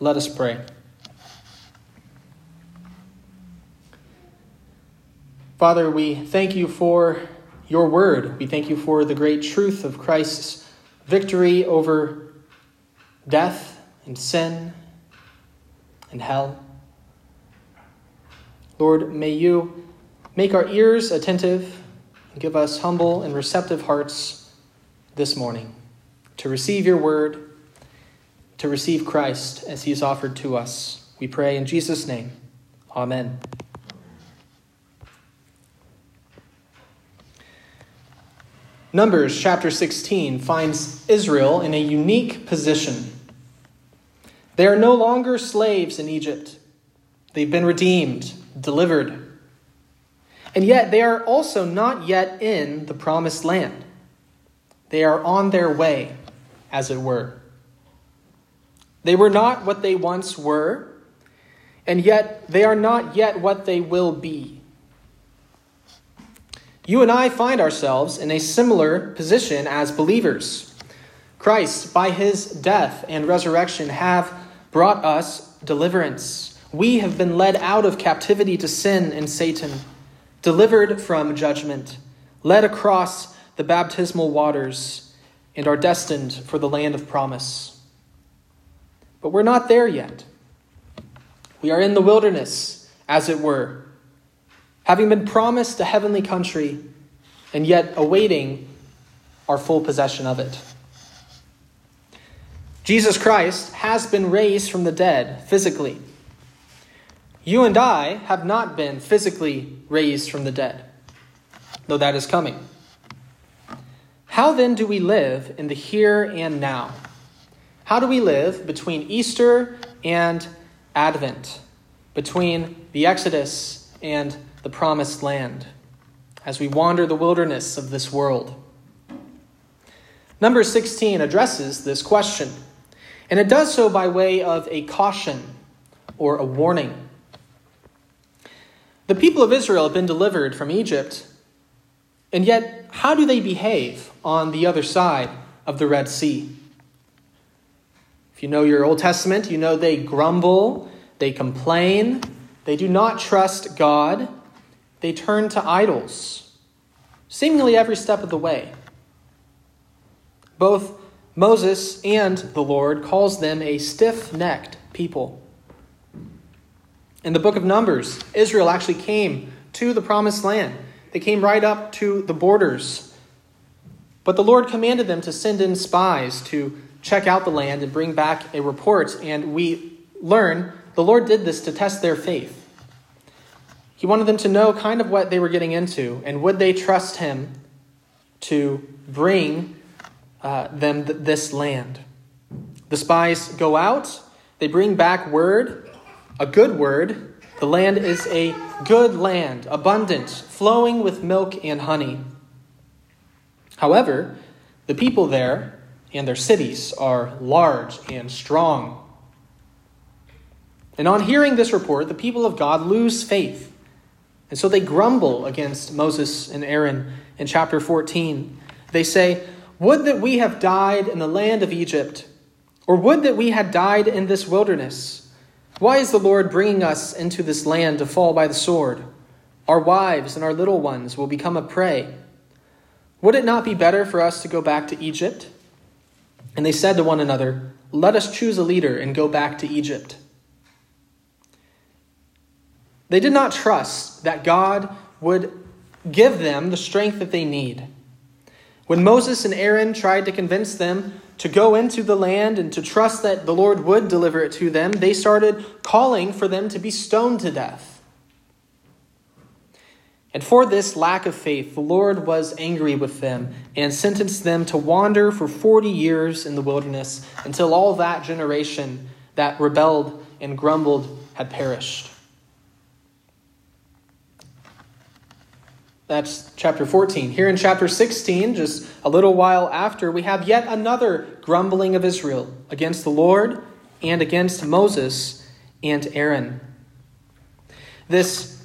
Let us pray. Father, we thank you for your word. We thank you for the great truth of Christ's victory over death and sin and hell. Lord, may you make our ears attentive and give us humble and receptive hearts this morning to receive your word, to receive Christ as he is offered to us. We pray in Jesus' name. Amen. Numbers chapter 16 finds Israel in a unique position. They are no longer slaves in Egypt. They've been redeemed, delivered. And yet they are also not yet in the promised land. They are on their way, as it were. They were not what they once were, and yet they are not yet what they will be. You and I find ourselves in a similar position as believers. Christ, by his death and resurrection, have brought us deliverance. We have been led out of captivity to sin and Satan, delivered from judgment, led across the baptismal waters, and are destined for the land of promise. But we're not there yet. We are in the wilderness, as it were having been promised a heavenly country and yet awaiting our full possession of it. Jesus Christ has been raised from the dead physically. You and I have not been physically raised from the dead, though that is coming. How then do we live in the here and now? How do we live between Easter and Advent, between the Exodus and the promised land as we wander the wilderness of this world. Number 16 addresses this question, and it does so by way of a caution or a warning. The people of Israel have been delivered from Egypt, and yet, how do they behave on the other side of the Red Sea? If you know your Old Testament, you know they grumble, they complain, they do not trust God, they turn to idols, seemingly every step of the way. Both Moses and the Lord calls them a stiff-necked people. In the book of Numbers, Israel actually came to the promised land. They came right up to the borders. But the Lord commanded them to send in spies to check out the land and bring back a report. And we learn the Lord did this to test their faith. He wanted them to know kind of what they were getting into and would they trust him to bring uh, them th- this land. The spies go out, they bring back word, a good word. The land is a good land, abundant, flowing with milk and honey. However, the people there and their cities are large and strong. And on hearing this report, the people of God lose faith. And so they grumble against Moses and Aaron in chapter 14. They say, Would that we have died in the land of Egypt, or would that we had died in this wilderness. Why is the Lord bringing us into this land to fall by the sword? Our wives and our little ones will become a prey. Would it not be better for us to go back to Egypt? And they said to one another, Let us choose a leader and go back to Egypt. They did not trust that God would give them the strength that they need. When Moses and Aaron tried to convince them to go into the land and to trust that the Lord would deliver it to them, they started calling for them to be stoned to death. And for this lack of faith, the Lord was angry with them and sentenced them to wander for 40 years in the wilderness until all that generation that rebelled and grumbled had perished. That's chapter 14. Here in chapter 16, just a little while after, we have yet another grumbling of Israel against the Lord and against Moses and Aaron. This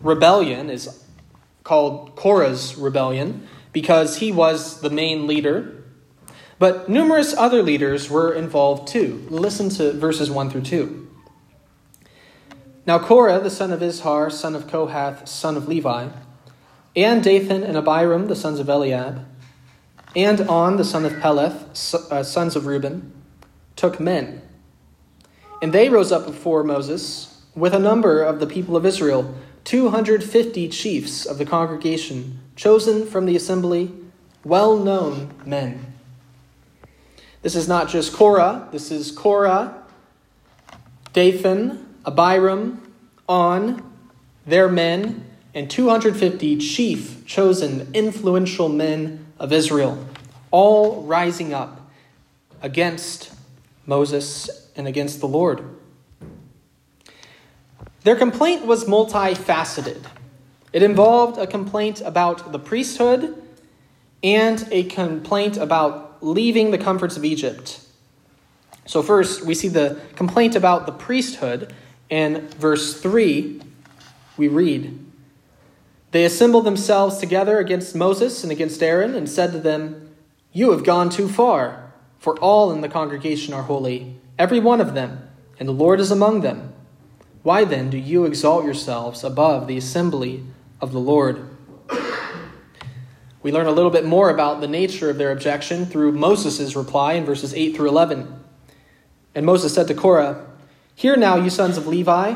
rebellion is called Korah's rebellion because he was the main leader. But numerous other leaders were involved too. Listen to verses 1 through 2. Now Korah, the son of Izhar, son of Kohath, son of Levi, and Dathan and Abiram, the sons of Eliab, and On, the son of Peleth, uh, sons of Reuben, took men. And they rose up before Moses with a number of the people of Israel, 250 chiefs of the congregation, chosen from the assembly, well known men. This is not just Korah, this is Korah, Dathan, Abiram, On, their men, and 250 chief, chosen, influential men of Israel, all rising up against Moses and against the Lord. Their complaint was multifaceted. It involved a complaint about the priesthood and a complaint about leaving the comforts of Egypt. So, first, we see the complaint about the priesthood. In verse 3, we read They assembled themselves together against Moses and against Aaron and said to them, You have gone too far, for all in the congregation are holy, every one of them, and the Lord is among them. Why then do you exalt yourselves above the assembly of the Lord? We learn a little bit more about the nature of their objection through Moses' reply in verses 8 through 11. And Moses said to Korah, Hear now, you sons of Levi,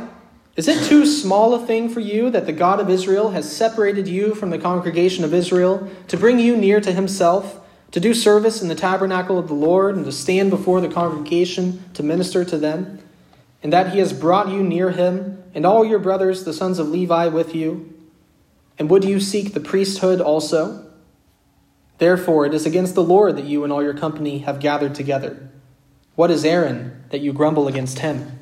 is it too small a thing for you that the God of Israel has separated you from the congregation of Israel to bring you near to himself, to do service in the tabernacle of the Lord, and to stand before the congregation to minister to them? And that he has brought you near him, and all your brothers, the sons of Levi, with you? And would you seek the priesthood also? Therefore, it is against the Lord that you and all your company have gathered together. What is Aaron that you grumble against him?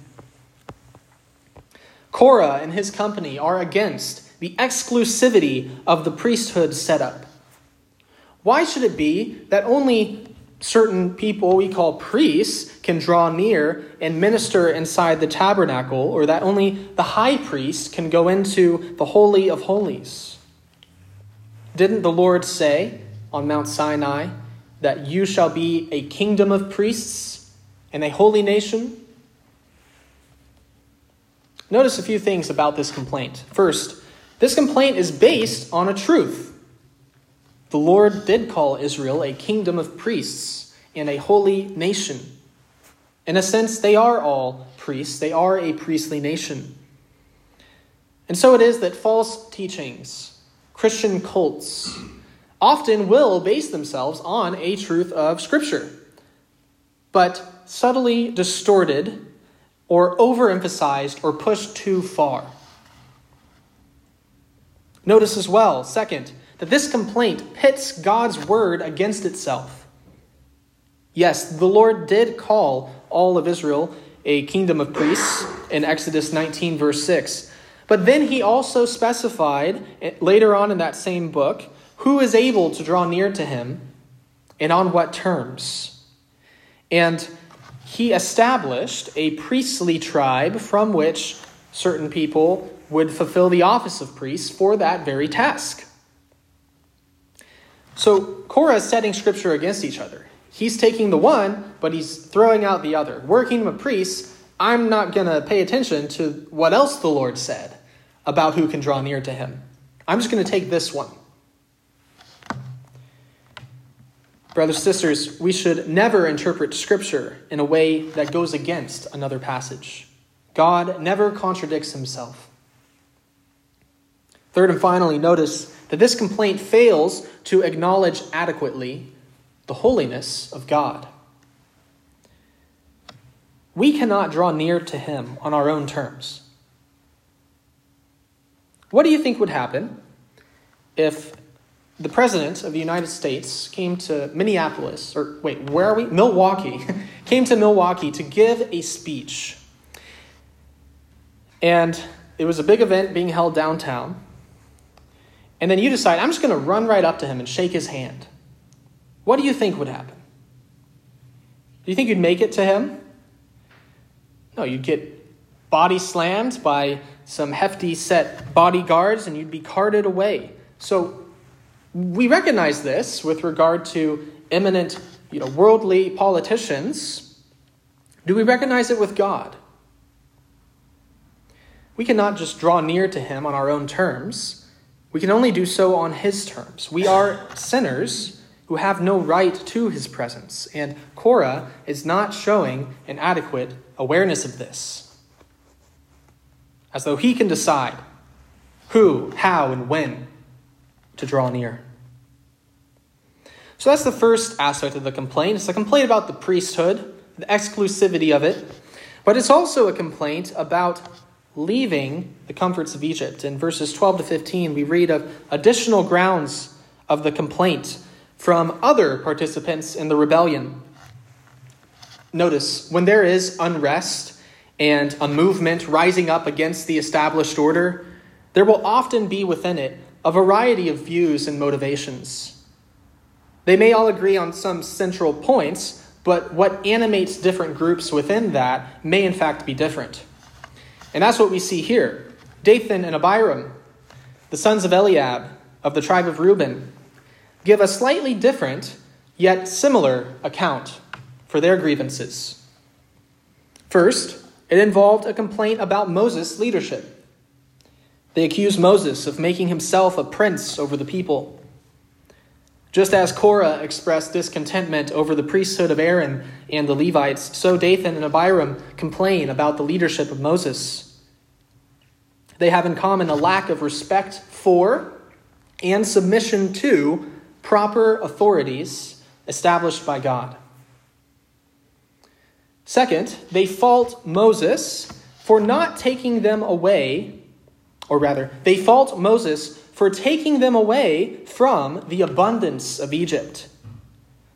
Korah and his company are against the exclusivity of the priesthood setup. Why should it be that only certain people we call priests can draw near and minister inside the tabernacle, or that only the high priest can go into the Holy of Holies? Didn't the Lord say, on Mount Sinai that you shall be a kingdom of priests and a holy nation? Notice a few things about this complaint. First, this complaint is based on a truth. The Lord did call Israel a kingdom of priests and a holy nation. In a sense, they are all priests, they are a priestly nation. And so it is that false teachings, Christian cults, often will base themselves on a truth of Scripture, but subtly distorted or overemphasized or pushed too far. Notice as well, second, that this complaint pits God's word against itself. Yes, the Lord did call all of Israel a kingdom of priests in Exodus 19, verse 6. But then he also specified eh, later on in that same book who is able to draw near to him and on what terms. And he established a priestly tribe from which certain people would fulfill the office of priests for that very task. So Korah is setting scripture against each other. He's taking the one, but he's throwing out the other. Working with priests, I'm not going to pay attention to what else the Lord said about who can draw near to him. I'm just going to take this one. Brothers and sisters, we should never interpret Scripture in a way that goes against another passage. God never contradicts himself. Third and finally, notice that this complaint fails to acknowledge adequately the holiness of God. We cannot draw near to him on our own terms. What do you think would happen if the president of the United States came to Minneapolis, or wait, where are we? Milwaukee, came to Milwaukee to give a speech. And it was a big event being held downtown. And then you decide, I'm just going to run right up to him and shake his hand. What do you think would happen? Do you think you'd make it to him? No, you'd get body slammed by some hefty set bodyguards and you'd be carted away. So we recognize this with regard to imminent you know, worldly politicians, do we recognize it with God? We cannot just draw near to him on our own terms. We can only do so on his terms. We are sinners who have no right to his presence, and Korah is not showing an adequate awareness of this. As though he can decide who, how, and when to draw near. So that's the first aspect of the complaint. It's a complaint about the priesthood, the exclusivity of it, but it's also a complaint about leaving the comforts of Egypt. In verses 12 to 15, we read of additional grounds of the complaint from other participants in the rebellion. Notice, when there is unrest and a movement rising up against the established order, there will often be within it a variety of views and motivations. They may all agree on some central points, but what animates different groups within that may in fact be different. And that's what we see here. Dathan and Abiram, the sons of Eliab of the tribe of Reuben, give a slightly different yet similar account for their grievances. First, it involved a complaint about Moses' leadership. They accused Moses of making himself a prince over the people. Just as Korah expressed discontentment over the priesthood of Aaron and the Levites, so Dathan and Abiram complain about the leadership of Moses. They have in common a lack of respect for and submission to proper authorities established by God. Second, they fault Moses for not taking them away, or rather, they fault Moses for taking them away from the abundance of Egypt.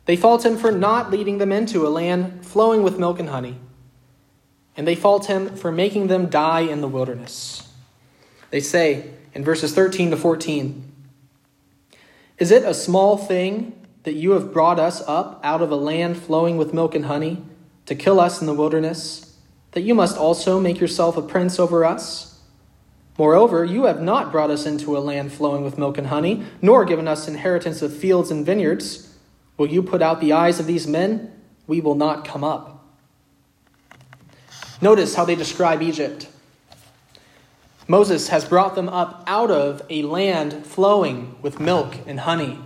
They fault him for not leading them into a land flowing with milk and honey. And they fault him for making them die in the wilderness. They say in verses 13 to 14 Is it a small thing that you have brought us up out of a land flowing with milk and honey to kill us in the wilderness, that you must also make yourself a prince over us? Moreover, you have not brought us into a land flowing with milk and honey, nor given us inheritance of fields and vineyards. Will you put out the eyes of these men? We will not come up. Notice how they describe Egypt. Moses has brought them up out of a land flowing with milk and honey.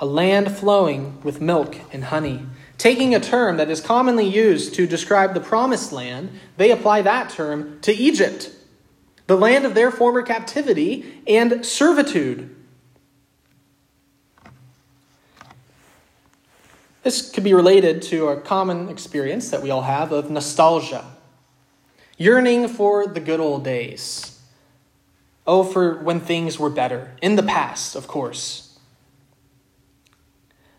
A land flowing with milk and honey. Taking a term that is commonly used to describe the promised land, they apply that term to Egypt, the land of their former captivity and servitude. This could be related to a common experience that we all have of nostalgia, yearning for the good old days. Oh, for when things were better, in the past, of course.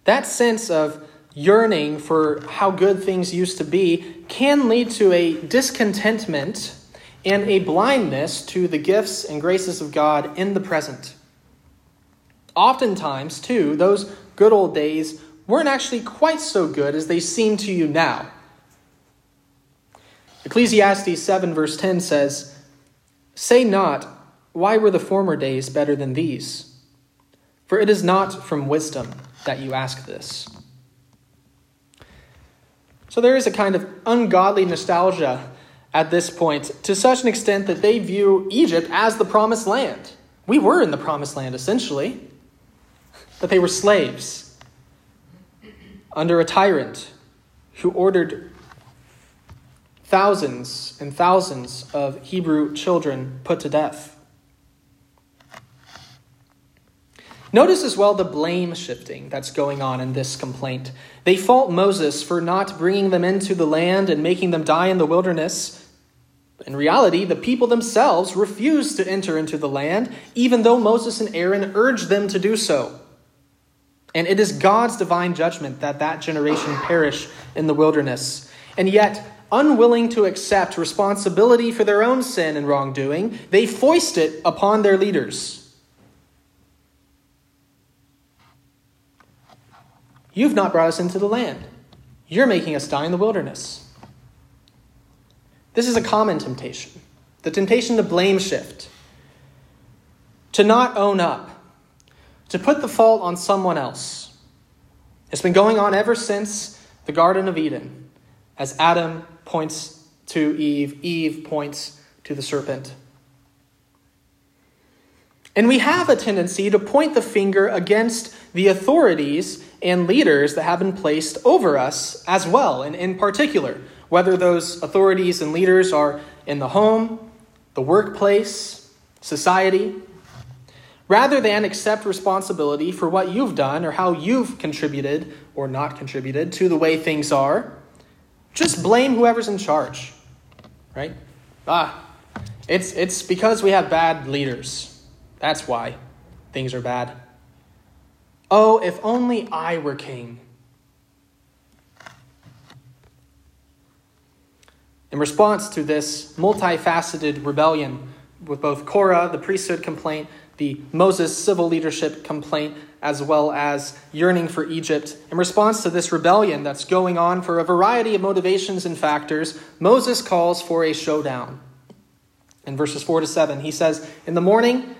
That sense of yearning for how good things used to be can lead to a discontentment and a blindness to the gifts and graces of God in the present. Oftentimes, too, those good old days weren't actually quite so good as they seem to you now. Ecclesiastes 7, verse 10 says, Say not, Why were the former days better than these? For it is not from wisdom that you ask this. So there is a kind of ungodly nostalgia at this point to such an extent that they view Egypt as the promised land. We were in the promised land, essentially, but they were slaves under a tyrant who ordered thousands and thousands of Hebrew children put to death. Notice as well the blame shifting that's going on in this complaint. They fault Moses for not bringing them into the land and making them die in the wilderness. In reality, the people themselves refused to enter into the land, even though Moses and Aaron urged them to do so. And it is God's divine judgment that that generation perish in the wilderness. And yet, unwilling to accept responsibility for their own sin and wrongdoing, they foist it upon their leaders. You've not brought us into the land. You're making us die in the wilderness. This is a common temptation the temptation to blame shift, to not own up, to put the fault on someone else. It's been going on ever since the Garden of Eden, as Adam points to Eve, Eve points to the serpent. And we have a tendency to point the finger against the authorities and leaders that have been placed over us as well, and in particular, whether those authorities and leaders are in the home, the workplace, society, rather than accept responsibility for what you've done or how you've contributed or not contributed to the way things are. Just blame whoever's in charge, right? Ah, it's, it's because we have bad leaders. That's why things are bad. Oh, if only I were king. In response to this multifaceted rebellion, with both Korah, the priesthood complaint, the Moses civil leadership complaint, as well as yearning for Egypt, in response to this rebellion that's going on for a variety of motivations and factors, Moses calls for a showdown. In verses 4 to 7, he says, In the morning,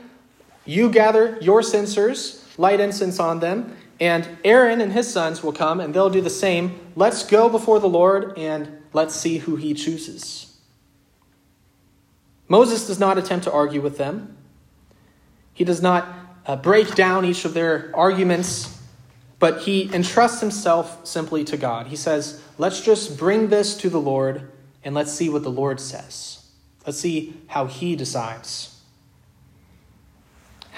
you gather your censers, light incense on them, and Aaron and his sons will come and they'll do the same. Let's go before the Lord and let's see who he chooses. Moses does not attempt to argue with them. He does not uh, break down each of their arguments, but he entrusts himself simply to God. He says, Let's just bring this to the Lord and let's see what the Lord says. Let's see how he decides,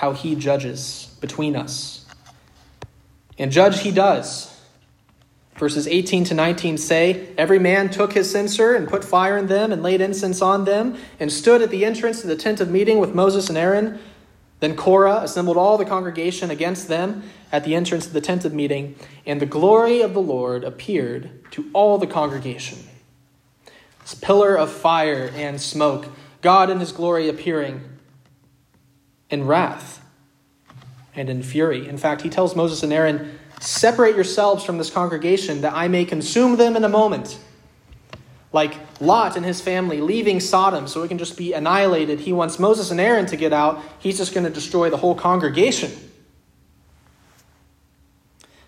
how he judges between us. And judge he does. Verses 18 to 19 say, Every man took his censer and put fire in them and laid incense on them and stood at the entrance to the tent of meeting with Moses and Aaron. Then Korah assembled all the congregation against them at the entrance to the tent of meeting, and the glory of the Lord appeared to all the congregation. This pillar of fire and smoke, God in his glory appearing in wrath and in fury. In fact, he tells Moses and Aaron, Separate yourselves from this congregation, that I may consume them in a moment. Like Lot and his family leaving Sodom so it can just be annihilated. He wants Moses and Aaron to get out. He's just going to destroy the whole congregation.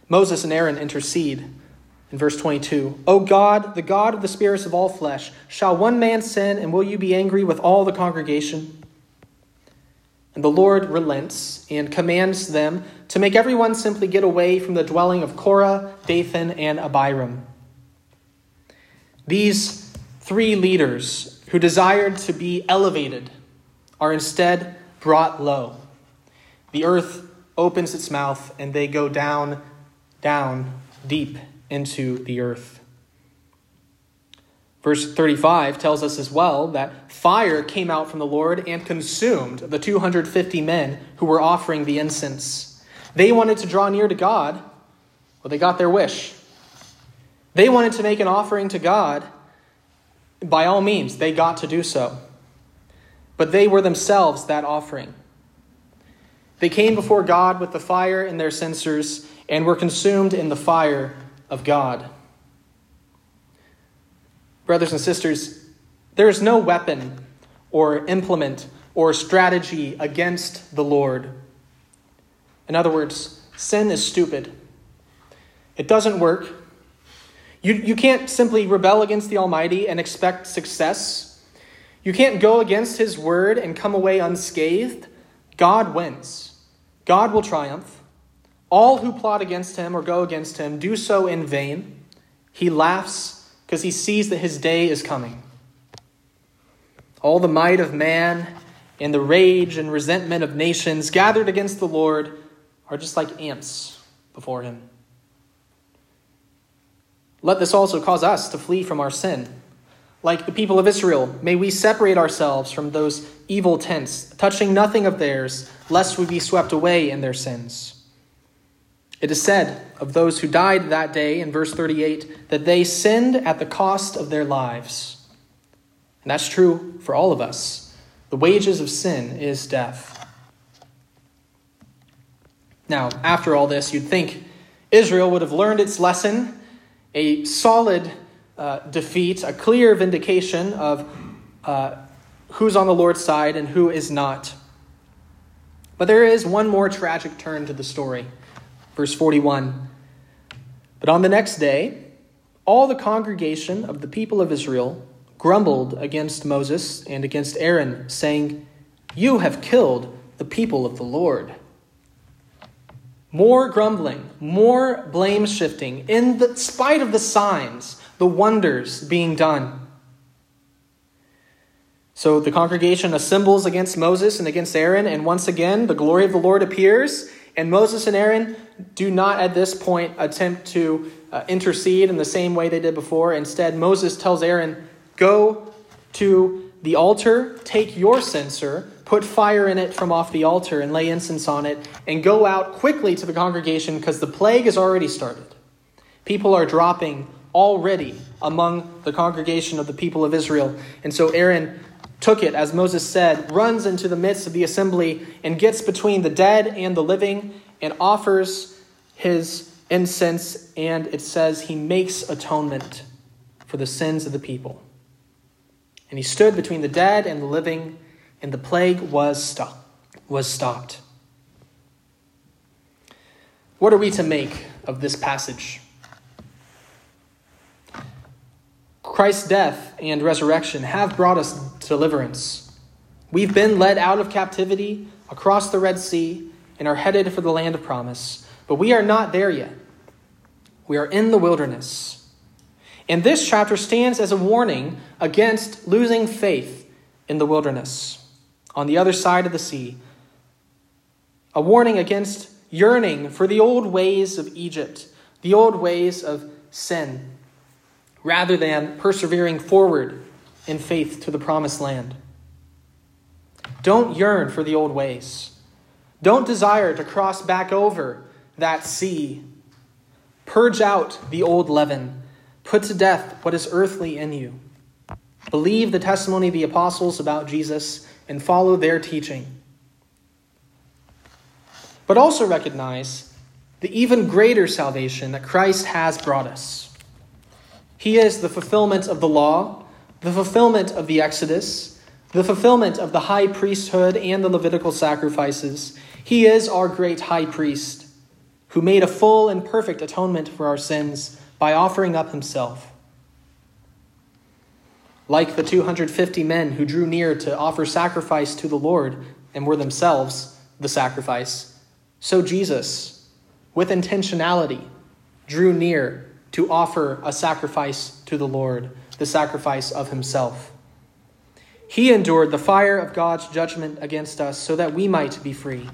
Moses and Aaron intercede in verse 22 O God, the God of the spirits of all flesh, shall one man sin, and will you be angry with all the congregation? And the Lord relents and commands them to make everyone simply get away from the dwelling of Korah, Dathan, and Abiram. These three leaders who desired to be elevated are instead brought low. The earth opens its mouth and they go down, down, deep into the earth. Verse 35 tells us as well that fire came out from the Lord and consumed the 250 men who were offering the incense. They wanted to draw near to God. Well, they got their wish. They wanted to make an offering to God. By all means, they got to do so. But they were themselves that offering. They came before God with the fire in their censers and were consumed in the fire of God. Brothers and sisters, there is no weapon or implement or strategy against the Lord. In other words, sin is stupid. It doesn't work. You, you can't simply rebel against the Almighty and expect success. You can't go against His word and come away unscathed. God wins, God will triumph. All who plot against Him or go against Him do so in vain. He laughs because he sees that his day is coming. All the might of man and the rage and resentment of nations gathered against the Lord are just like ants before him. Let this also cause us to flee from our sin. Like the people of Israel, may we separate ourselves from those evil tents, touching nothing of theirs, lest we be swept away in their sins. It is said of those who died that day in verse 38 that they sinned at the cost of their lives. And that's true for all of us. The wages of sin is death. Now, after all this, you'd think Israel would have learned its lesson, a solid uh, defeat, a clear vindication of uh, who's on the Lord's side and who is not. But there is one more tragic turn to the story. Verse 41 But on the next day, all the congregation of the people of Israel grumbled against Moses and against Aaron, saying, You have killed the people of the Lord. More grumbling, more blame shifting, in the, spite of the signs, the wonders being done. So the congregation assembles against Moses and against Aaron, and once again the glory of the Lord appears. And Moses and Aaron do not at this point attempt to uh, intercede in the same way they did before. Instead, Moses tells Aaron, Go to the altar, take your censer, put fire in it from off the altar, and lay incense on it, and go out quickly to the congregation because the plague has already started. People are dropping already among the congregation of the people of Israel. And so Aaron took it, as Moses said, runs into the midst of the assembly and gets between the dead and the living and offers his incense. And it says he makes atonement for the sins of the people. And he stood between the dead and the living, and the plague was, stop- was stopped. What are we to make of this passage? Christ's death and resurrection have brought us deliverance. We've been led out of captivity across the Red Sea and are headed for the land of promise. But we are not there yet. We are in the wilderness. And this chapter stands as a warning against losing faith in the wilderness on the other side of the sea. A warning against yearning for the old ways of Egypt, the old ways of sin rather than persevering forward in faith to the promised land. Don't yearn for the old ways. Don't desire to cross back over that sea. Purge out the old leaven. Put to death what is earthly in you. Believe the testimony of the apostles about Jesus and follow their teaching. But also recognize the even greater salvation that Christ has brought us. He is the fulfillment of the law, the fulfillment of the Exodus, the fulfillment of the high priesthood and the Levitical sacrifices. He is our great high priest who made a full and perfect atonement for our sins by offering up himself. Like the 250 men who drew near to offer sacrifice to the Lord and were themselves the sacrifice, so Jesus, with intentionality, drew near to offer a sacrifice to the Lord, the sacrifice of himself. He endured the fire of God's judgment against us so that we might be free.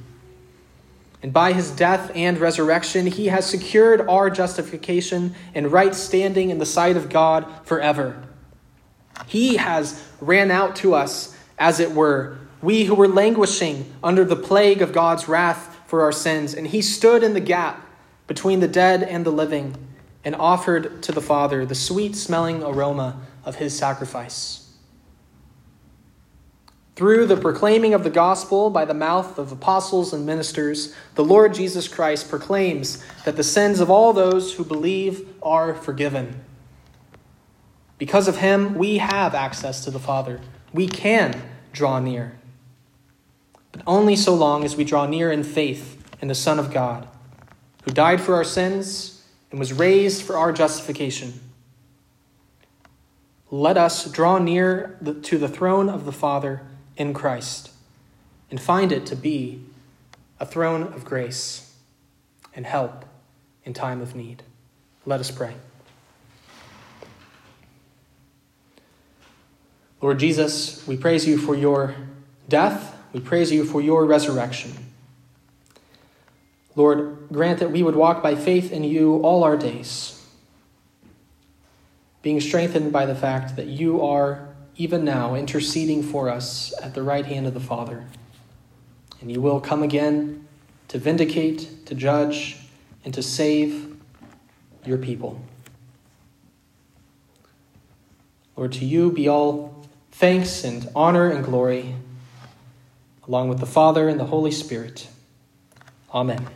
And by his death and resurrection, he has secured our justification and right standing in the sight of God forever. He has ran out to us, as it were, we who were languishing under the plague of God's wrath for our sins, and he stood in the gap between the dead and the living and offered to the Father the sweet smelling aroma of his sacrifice. Through the proclaiming of the gospel by the mouth of apostles and ministers, the Lord Jesus Christ proclaims that the sins of all those who believe are forgiven. Because of him, we have access to the Father. We can draw near. But only so long as we draw near in faith in the Son of God, who died for our sins and was raised for our justification. Let us draw near to the throne of the Father in Christ and find it to be a throne of grace and help in time of need. Let us pray. Lord Jesus, we praise you for your death. We praise you for your resurrection. Lord, grant that we would walk by faith in you all our days, being strengthened by the fact that you are, even now, interceding for us at the right hand of the Father. And you will come again to vindicate, to judge, and to save your people. Lord, to you be all thanks and honor and glory, along with the Father and the Holy Spirit. Amen.